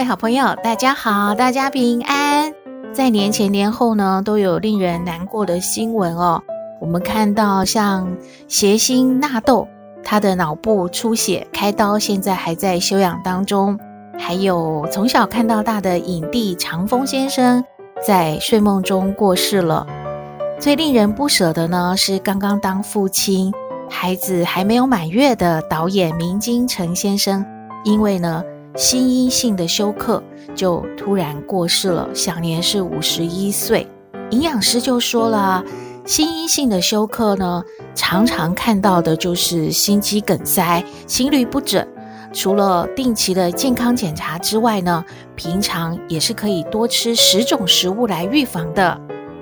各位好朋友，大家好，大家平安。在年前年后呢，都有令人难过的新闻哦。我们看到像谐星纳豆，他的脑部出血开刀，现在还在休养当中。还有从小看到大的影帝长风先生，在睡梦中过世了。最令人不舍的呢，是刚刚当父亲，孩子还没有满月的导演明金城先生，因为呢。心因性的休克就突然过世了，享年是五十一岁。营养师就说了，心因性的休克呢，常常看到的就是心肌梗塞、心律不整。除了定期的健康检查之外呢，平常也是可以多吃十种食物来预防的。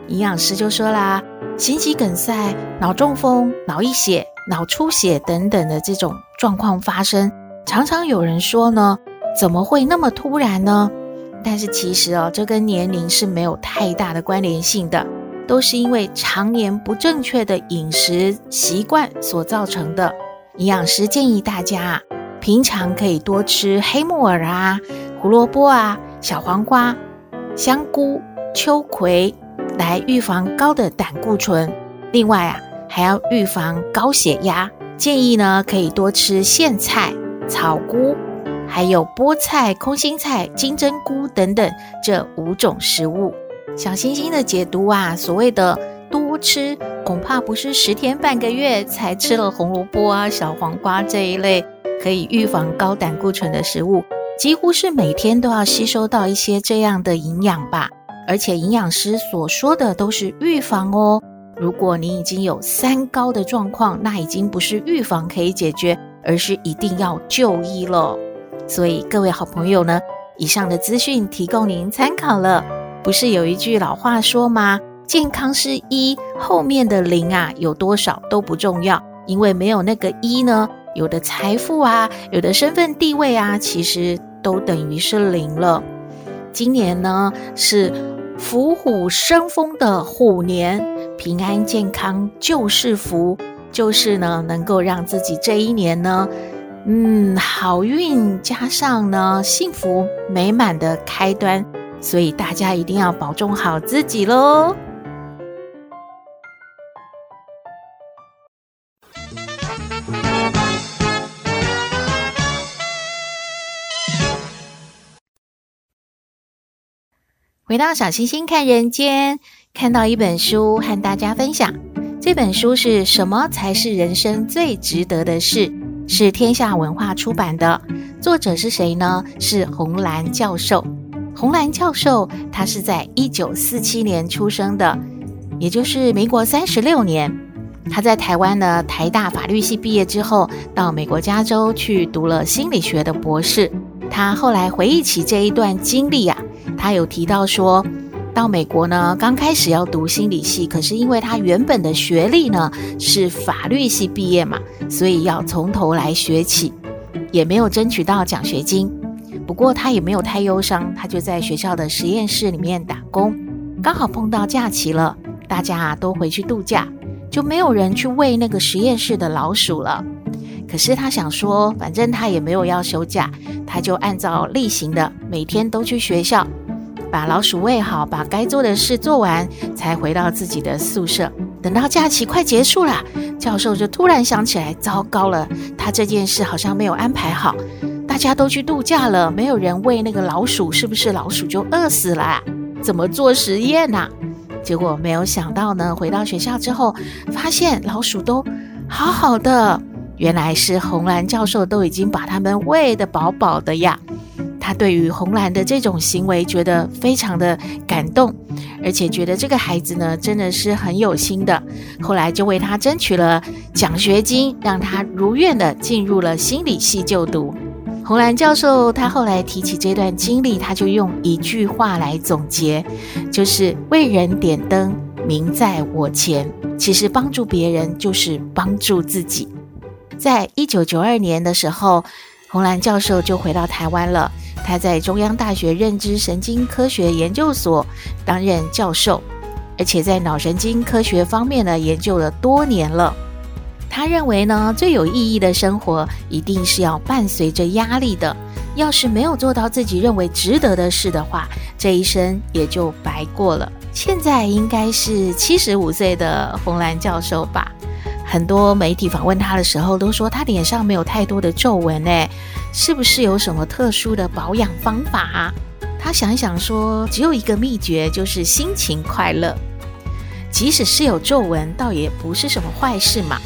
营养师就说啦，心肌梗塞、脑中风、脑溢血、脑出血等等的这种状况发生，常常有人说呢。怎么会那么突然呢？但是其实哦，这跟年龄是没有太大的关联性的，都是因为常年不正确的饮食习惯所造成的。营养师建议大家啊，平常可以多吃黑木耳啊、胡萝卜啊、小黄瓜、香菇、秋葵，来预防高的胆固醇。另外啊，还要预防高血压，建议呢可以多吃苋菜、草菇。还有菠菜、空心菜、金针菇等等这五种食物。小星星的解读啊，所谓的多吃，恐怕不是十天半个月才吃了红萝卜啊、小黄瓜这一类可以预防高胆固醇的食物，几乎是每天都要吸收到一些这样的营养吧。而且营养师所说的都是预防哦。如果你已经有三高的状况，那已经不是预防可以解决，而是一定要就医了。所以各位好朋友呢，以上的资讯提供您参考了。不是有一句老话说吗？健康是一，后面的零啊，有多少都不重要，因为没有那个一呢，有的财富啊，有的身份地位啊，其实都等于是零了。今年呢是伏虎生风的虎年，平安健康就是福，就是呢能够让自己这一年呢。嗯，好运加上呢，幸福美满的开端，所以大家一定要保重好自己喽。回到小星星看人间，看到一本书和大家分享，这本书是什么才是人生最值得的事？是天下文化出版的，作者是谁呢？是洪兰教授。洪兰教授他是在一九四七年出生的，也就是民国三十六年。他在台湾的台大法律系毕业之后，到美国加州去读了心理学的博士。他后来回忆起这一段经历啊，他有提到说，到美国呢，刚开始要读心理系，可是因为他原本的学历呢是法律系毕业嘛，所以要从头来学起，也没有争取到奖学金。不过他也没有太忧伤，他就在学校的实验室里面打工。刚好碰到假期了，大家都回去度假，就没有人去喂那个实验室的老鼠了。可是他想说，反正他也没有要休假，他就按照例行的每天都去学校。把老鼠喂好，把该做的事做完，才回到自己的宿舍。等到假期快结束了，教授就突然想起来，糟糕了，他这件事好像没有安排好。大家都去度假了，没有人喂那个老鼠，是不是老鼠就饿死了？怎么做实验呢？结果没有想到呢，回到学校之后，发现老鼠都好好的，原来是红蓝教授都已经把它们喂得饱饱的呀。他对于红兰的这种行为觉得非常的感动，而且觉得这个孩子呢真的是很有心的。后来就为他争取了奖学金，让他如愿的进入了心理系就读。红兰教授他后来提起这段经历，他就用一句话来总结，就是“为人点灯，明在我前”。其实帮助别人就是帮助自己。在一九九二年的时候，红兰教授就回到台湾了。他在中央大学认知神经科学研究所担任教授，而且在脑神经科学方面呢研究了多年了。他认为呢，最有意义的生活一定是要伴随着压力的。要是没有做到自己认为值得的事的话，这一生也就白过了。现在应该是七十五岁的洪兰教授吧？很多媒体访问他的时候都说他脸上没有太多的皱纹，哎，是不是有什么特殊的保养方法啊？他想一想说，只有一个秘诀，就是心情快乐。即使是有皱纹，倒也不是什么坏事嘛。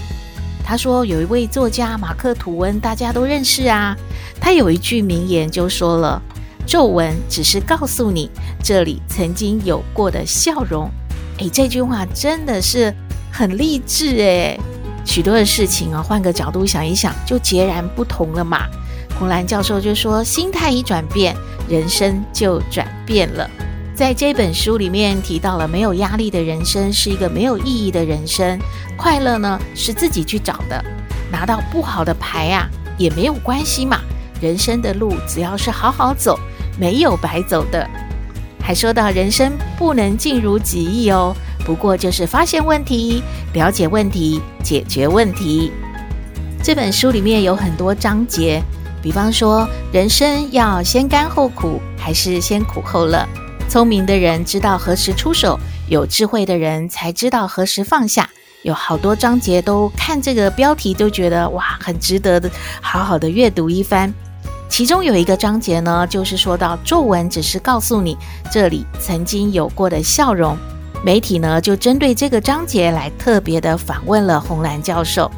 他说有一位作家马克吐温，大家都认识啊。他有一句名言就说了：“皱纹只是告诉你这里曾经有过的笑容。”诶，这句话真的是很励志诶。许多的事情啊，换个角度想一想，就截然不同了嘛。洪兰教授就说：“心态一转变，人生就转变了。”在这本书里面提到了，没有压力的人生是一个没有意义的人生。快乐呢，是自己去找的。拿到不好的牌啊，也没有关系嘛。人生的路只要是好好走，没有白走的。还说到人生不能尽如己意哦。不过就是发现问题、了解问题、解决问题。这本书里面有很多章节，比方说人生要先甘后苦，还是先苦后乐？聪明的人知道何时出手，有智慧的人才知道何时放下。有好多章节都看这个标题都觉得哇，很值得的，好好的阅读一番。其中有一个章节呢，就是说到皱纹只是告诉你这里曾经有过的笑容。媒体呢，就针对这个章节来特别的访问了洪兰教授。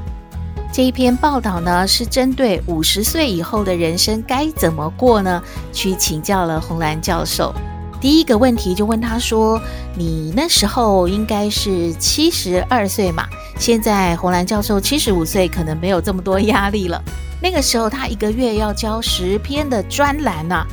这一篇报道呢，是针对五十岁以后的人生该怎么过呢？去请教了洪兰教授。第一个问题就问他说：“你那时候应该是七十二岁嘛？现在洪兰教授七十五岁，可能没有这么多压力了。那个时候他一个月要交十篇的专栏呢、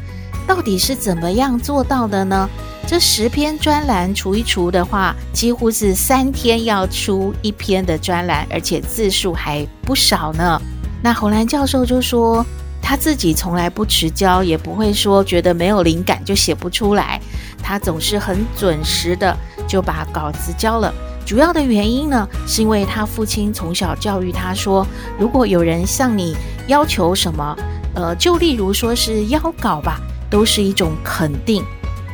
到底是怎么样做到的呢？”这十篇专栏除一除的话，几乎是三天要出一篇的专栏，而且字数还不少呢。那洪兰教授就说，他自己从来不迟交，也不会说觉得没有灵感就写不出来，他总是很准时的就把稿子交了。主要的原因呢，是因为他父亲从小教育他说，如果有人向你要求什么，呃，就例如说是邀稿吧，都是一种肯定。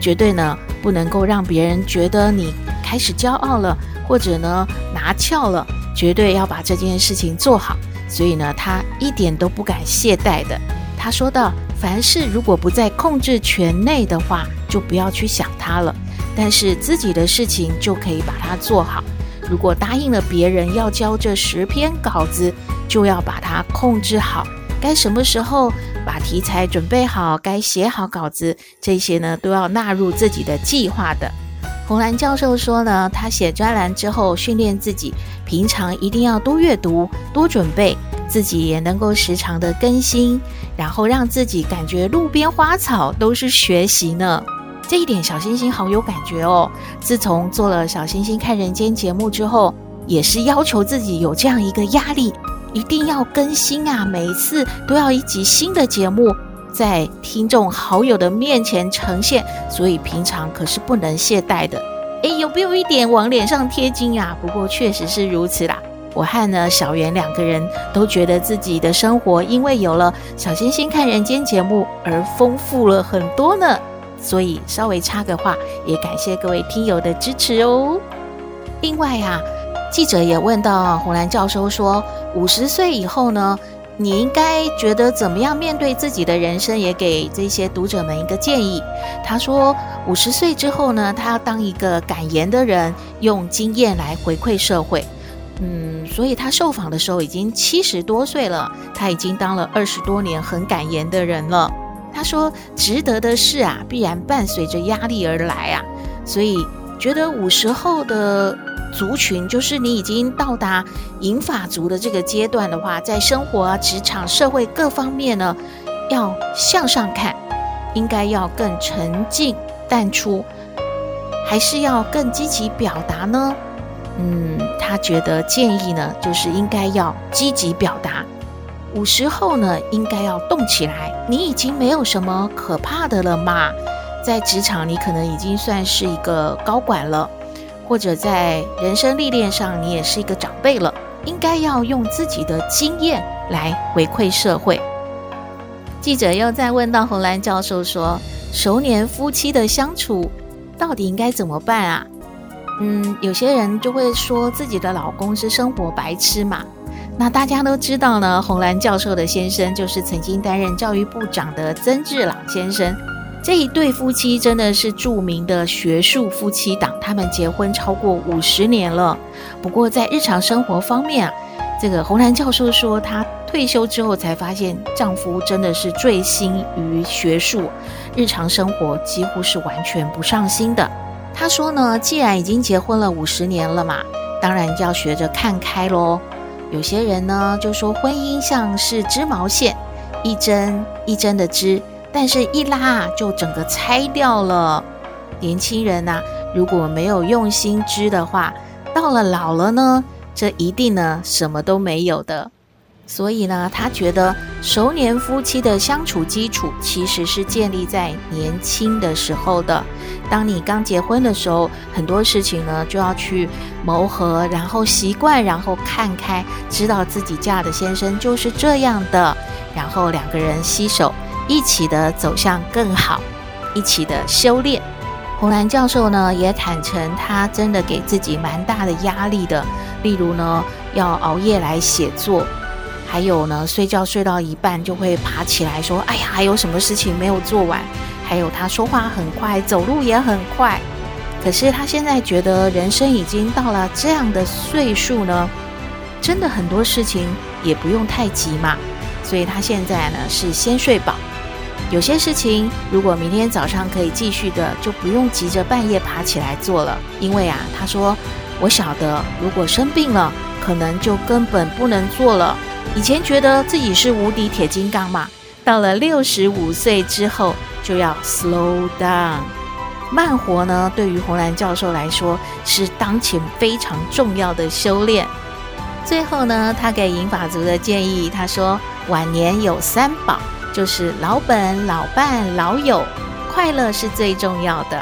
绝对呢，不能够让别人觉得你开始骄傲了，或者呢拿翘了，绝对要把这件事情做好。所以呢，他一点都不敢懈怠的。他说道：“凡事如果不在控制权内的话，就不要去想它了。但是自己的事情就可以把它做好。如果答应了别人要交这十篇稿子，就要把它控制好。”该什么时候把题材准备好？该写好稿子，这些呢都要纳入自己的计划的。红兰教授说呢，他写专栏之后，训练自己平常一定要多阅读、多准备，自己也能够时常的更新，然后让自己感觉路边花草都是学习呢。这一点小星星好有感觉哦。自从做了小星星看人间节目之后，也是要求自己有这样一个压力。一定要更新啊！每一次都要一集新的节目在听众好友的面前呈现，所以平常可是不能懈怠的。诶，有没有一点往脸上贴金啊？不过确实是如此啦。我和呢小圆两个人都觉得自己的生活因为有了小星星看人间节目而丰富了很多呢。所以稍微插个话，也感谢各位听友的支持哦。另外啊。记者也问到洪兰教授说：“五十岁以后呢，你应该觉得怎么样面对自己的人生？也给这些读者们一个建议。”他说：“五十岁之后呢，他要当一个敢言的人，用经验来回馈社会。”嗯，所以他受访的时候已经七十多岁了，他已经当了二十多年很敢言的人了。他说：“值得的事啊，必然伴随着压力而来啊。”所以觉得五十后的。族群就是你已经到达银发族的这个阶段的话，在生活啊、职场、社会各方面呢，要向上看，应该要更沉静淡出，还是要更积极表达呢？嗯，他觉得建议呢，就是应该要积极表达。五十后呢，应该要动起来。你已经没有什么可怕的了嘛？在职场，你可能已经算是一个高管了，或者在人生历练上，你也是一个长辈了。应该要用自己的经验来回馈社会。记者又再问到洪兰教授说：“熟年夫妻的相处到底应该怎么办啊？”嗯，有些人就会说自己的老公是生活白痴嘛。那大家都知道呢，洪兰教授的先生就是曾经担任教育部长的曾志朗先生。这一对夫妻真的是著名的学术夫妻档，他们结婚超过五十年了。不过在日常生活方面啊，这个洪兰教授说，她退休之后才发现，丈夫真的是醉心于学术，日常生活几乎是完全不上心的。她说呢，既然已经结婚了五十年了嘛，当然就要学着看开喽。有些人呢就说婚姻像是织毛线，一针一针的织，但是一拉就整个拆掉了。年轻人呐，如果没有用心织的话，到了老了呢，这一定呢什么都没有的。所以呢，他觉得熟年夫妻的相处基础其实是建立在年轻的时候的。当你刚结婚的时候，很多事情呢就要去磨合，然后习惯，然后看开，知道自己嫁的先生就是这样的，然后两个人携手一起的走向更好，一起的修炼。洪兰教授呢也坦诚，他真的给自己蛮大的压力的，例如呢要熬夜来写作。还有呢，睡觉睡到一半就会爬起来说：“哎呀，还有什么事情没有做完？”还有他说话很快，走路也很快。可是他现在觉得人生已经到了这样的岁数呢，真的很多事情也不用太急嘛。所以他现在呢是先睡饱，有些事情如果明天早上可以继续的，就不用急着半夜爬起来做了。因为啊，他说我晓得，如果生病了，可能就根本不能做了。以前觉得自己是无敌铁金刚嘛，到了六十五岁之后就要 slow down，慢活呢，对于红兰教授来说是当前非常重要的修炼。最后呢，他给银发族的建议，他说晚年有三宝，就是老本、老伴、老友，快乐是最重要的。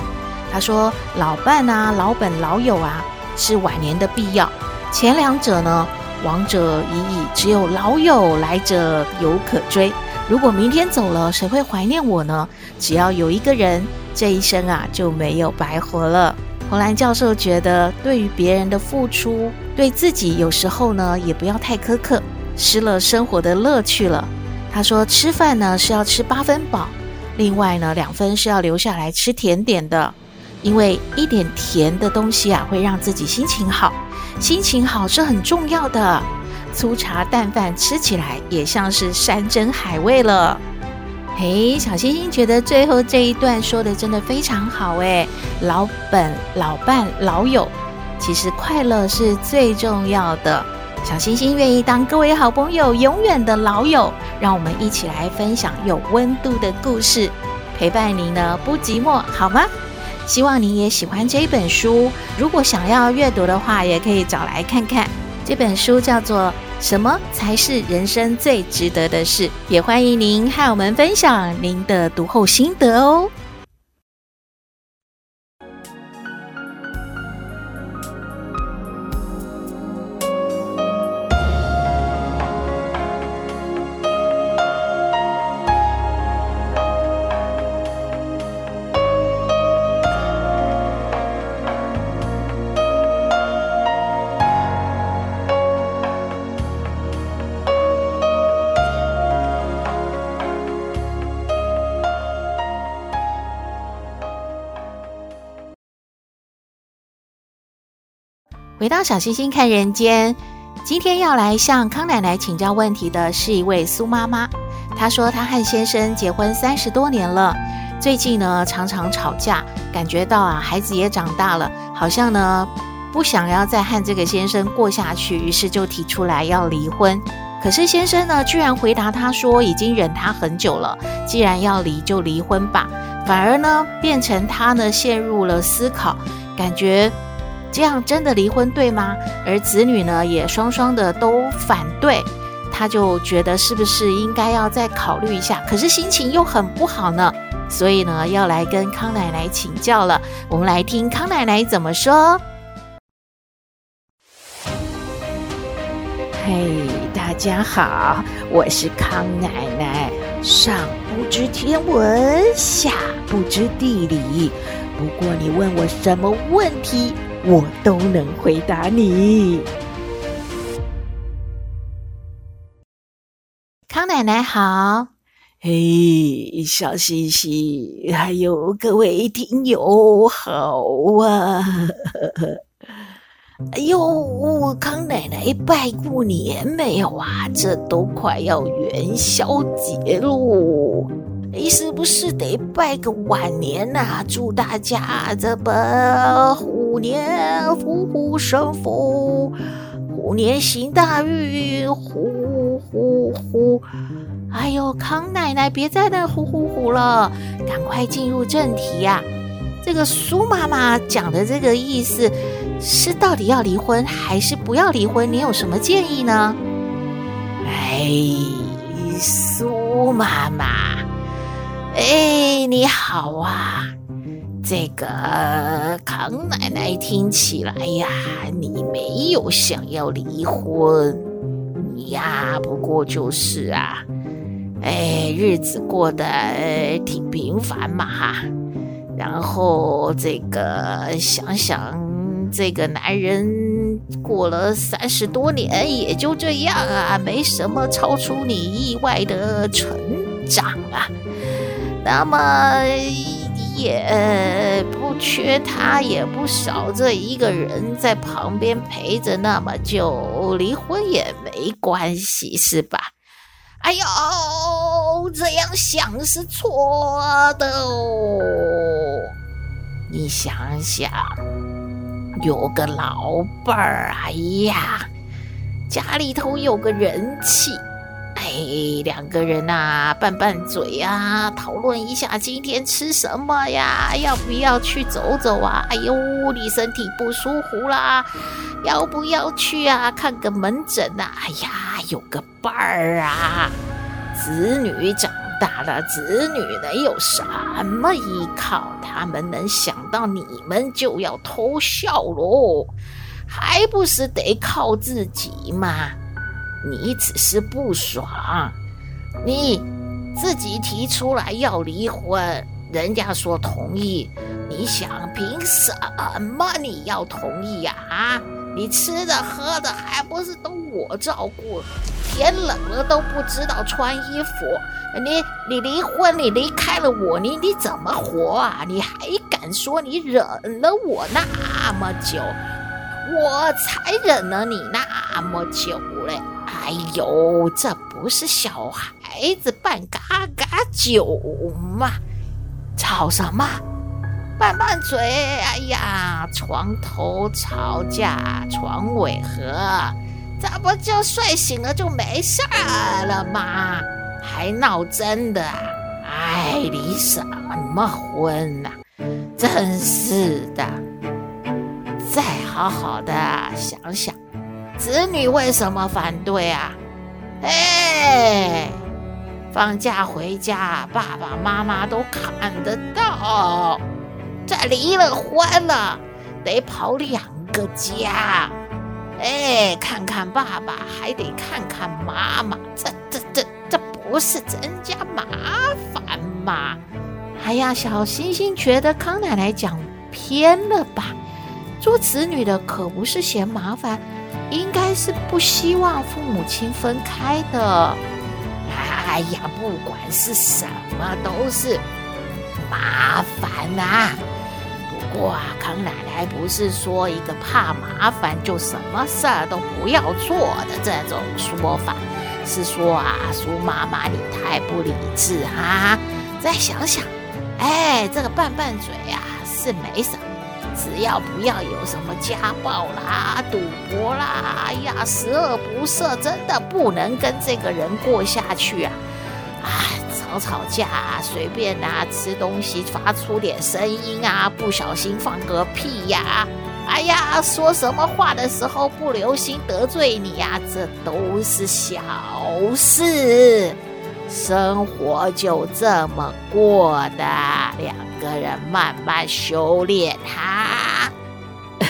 他说老伴啊、老本、老友啊是晚年的必要，前两者呢。亡者已矣，只有老友来者犹可追。如果明天走了，谁会怀念我呢？只要有一个人，这一生啊就没有白活了。洪兰教授觉得，对于别人的付出，对自己有时候呢也不要太苛刻，失了生活的乐趣了。他说，吃饭呢是要吃八分饱，另外呢两分是要留下来吃甜点的，因为一点甜的东西啊会让自己心情好。心情好是很重要的，粗茶淡饭吃起来也像是山珍海味了。嘿，小星星觉得最后这一段说的真的非常好诶，老本、老伴、老友，其实快乐是最重要的。小星星愿意当各位好朋友永远的老友，让我们一起来分享有温度的故事，陪伴您呢不寂寞，好吗？希望你也喜欢这一本书。如果想要阅读的话，也可以找来看看。这本书叫做《什么才是人生最值得的事》，也欢迎您和我们分享您的读后心得哦。回到小星星看人间，今天要来向康奶奶请教问题的是一位苏妈妈。她说，她和先生结婚三十多年了，最近呢常常吵架，感觉到啊孩子也长大了，好像呢不想要再和这个先生过下去，于是就提出来要离婚。可是先生呢，居然回答她说已经忍他很久了，既然要离就离婚吧。反而呢，变成她呢陷入了思考，感觉这样真的离婚对吗？而子女呢也双双的都反对，他就觉得是不是应该要再考虑一下？可是心情又很不好呢，所以呢要来跟康奶奶请教了。我们来听康奶奶怎么说。嘿大家好，我是康奶奶。上不知天文，下不知地理，不过你问我什么问题，我都能回答你。康奶奶好，嘿，小星星，还有各位听友好啊。哎呦，康奶奶拜过年没有啊？这都快要元宵节喽，你是不是得拜个晚年呐、啊？祝大家这么虎年虎虎生风，虎年行大运，虎虎虎！哎呦，康奶奶别在那虎虎虎了，赶快进入正题呀、啊！这个苏妈妈讲的这个意思是到底要离婚还是不要离婚？你有什么建议呢？哎，苏妈妈，哎，你好啊！这个康奶奶听起来呀，你没有想要离婚，你呀，不过就是啊，哎，日子过得挺平凡嘛哈。然后这个想想，这个男人过了三十多年也就这样啊，没什么超出你意外的成长啊。那么也不缺他，也不少这一个人在旁边陪着那么久，离婚也没关系，是吧？哎呦，这样想是错的哦。你想想，有个老伴儿，哎呀，家里头有个人气，哎，两个人呐，拌拌嘴啊，讨论一下今天吃什么呀，要不要去走走啊？哎呦，你身体不舒服啦，要不要去啊？看个门诊呐？哎呀，有个伴儿啊，子女长。大了，子女能有什么依靠？他们能想到你们就要偷笑喽，还不是得靠自己吗？你只是不爽，你自己提出来要离婚，人家说同意，你想凭什么你要同意呀？啊，你吃的喝的还不是都我照顾？天冷了都不知道穿衣服。你你离婚，你离开了我，你你怎么活啊？你还敢说你忍了我那么久？我才忍了你那么久嘞！哎呦，这不是小孩子办嘎嘎酒吗？吵什么？拌拌嘴！哎呀，床头吵架床尾和，这不就睡醒了就没事儿了吗？还闹真的！哎，离什么婚呐、真是的！好好的想想，子女为什么反对啊？哎，放假回家，爸爸妈妈都看得到。这离了婚了，得跑两个家。哎，看看爸爸，还得看看妈妈。这这、这、这。不是增加麻烦吗？哎呀，小星星觉得康奶奶讲偏了吧？做子女的可不是嫌麻烦，应该是不希望父母亲分开的。哎呀，不管是什么都是麻烦啊。不过啊，康奶奶不是说一个怕麻烦就什么事儿都不要做的这种说法。是说啊，苏妈妈你太不理智哈！再想想，哎，这个拌拌嘴呀、啊、是没什么，只要不要有什么家暴啦、赌博啦，哎呀，十恶不赦，真的不能跟这个人过下去啊！啊，吵吵架，随便啊，吃东西发出点声音啊，不小心放个屁呀，哎呀，说什么话的时候不留心得罪你呀，这都是小事。生活就这么过的，两个人慢慢修炼哈。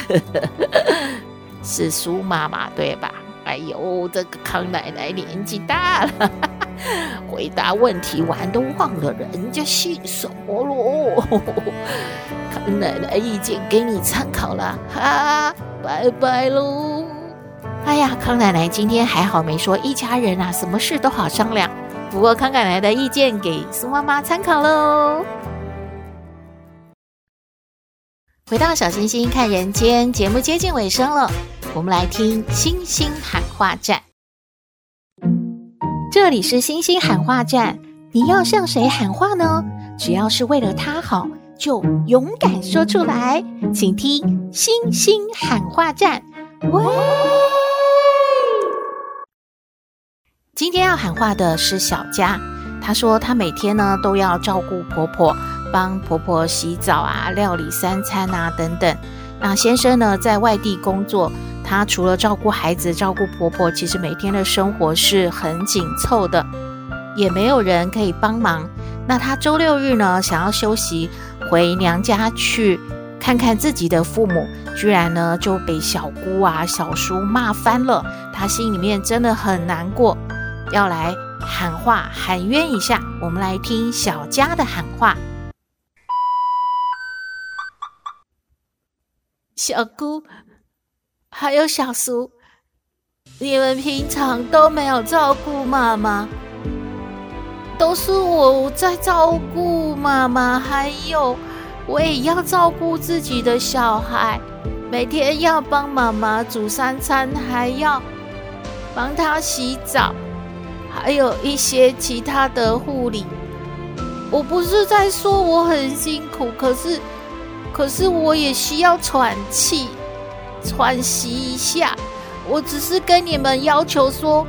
是苏妈妈对吧？哎呦，这个康奶奶年纪大了，回答问题完都忘了人家姓什么喽。康奶奶意见给你参考了哈，拜拜喽。哎呀，康奶奶今天还好没说一家人啊，什么事都好商量。不过康奶奶的意见给苏妈妈参考喽。回到小星星看人间节目接近尾声了，我们来听星星喊话站。这里是星星喊话站，你要向谁喊话呢？只要是为了他好，就勇敢说出来。请听星星喊话站。喂。今天要喊话的是小佳，她说她每天呢都要照顾婆婆，帮婆婆洗澡啊、料理三餐啊等等。那先生呢在外地工作，他除了照顾孩子、照顾婆婆，其实每天的生活是很紧凑的，也没有人可以帮忙。那他周六日呢想要休息，回娘家去看看自己的父母，居然呢就被小姑啊、小叔骂翻了，他心里面真的很难过。要来喊话喊冤一下，我们来听小佳的喊话。小姑，还有小叔，你们平常都没有照顾妈妈，都是我在照顾妈妈，还有我也要照顾自己的小孩，每天要帮妈妈煮三餐，还要帮她洗澡。还有一些其他的护理，我不是在说我很辛苦，可是，可是我也需要喘气、喘息一下。我只是跟你们要求说，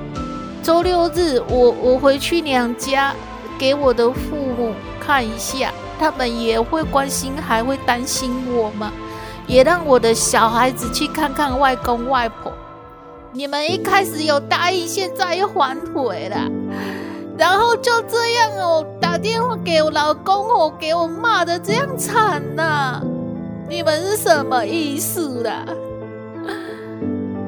周六日我我回去娘家给我的父母看一下，他们也会关心，还会担心我嘛，也让我的小孩子去看看外公外婆。你们一开始有答应，现在又反悔了，然后就这样哦，打电话给我老公哦，给我骂的这样惨呐！你们是什么意思啦？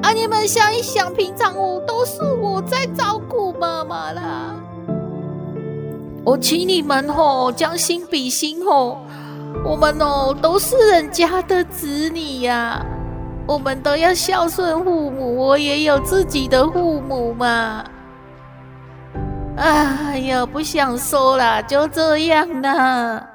啊，你们想一想，平常我都是我在照顾妈妈啦，我请你们吼将心比心吼，我们哦都是人家的子女呀。我们都要孝顺父母，我也有自己的父母嘛。哎呀，不想说了，就这样啦。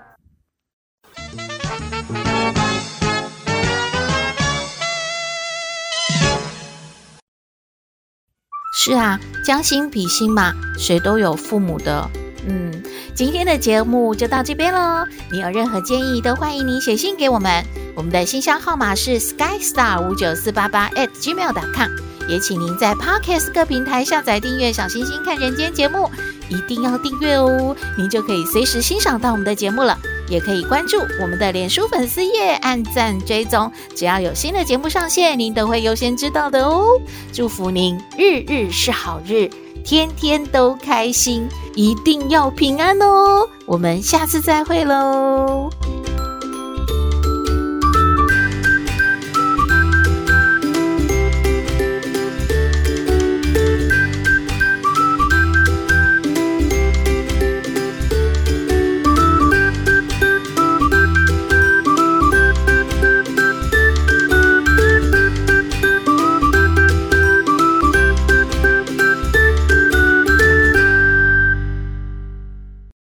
是啊，将心比心嘛，谁都有父母的。嗯，今天的节目就到这边喽。你有任何建议，都欢迎你写信给我们。我们的信箱号码是 skystar 五九四八八 at gmail.com。也请您在 Podcast 各平台下载订阅《小星星看人间》节目，一定要订阅哦，您就可以随时欣赏到我们的节目了。也可以关注我们的脸书粉丝页，按赞追踪，只要有新的节目上线，您都会优先知道的哦。祝福您日日是好日。天天都开心，一定要平安哦！我们下次再会喽。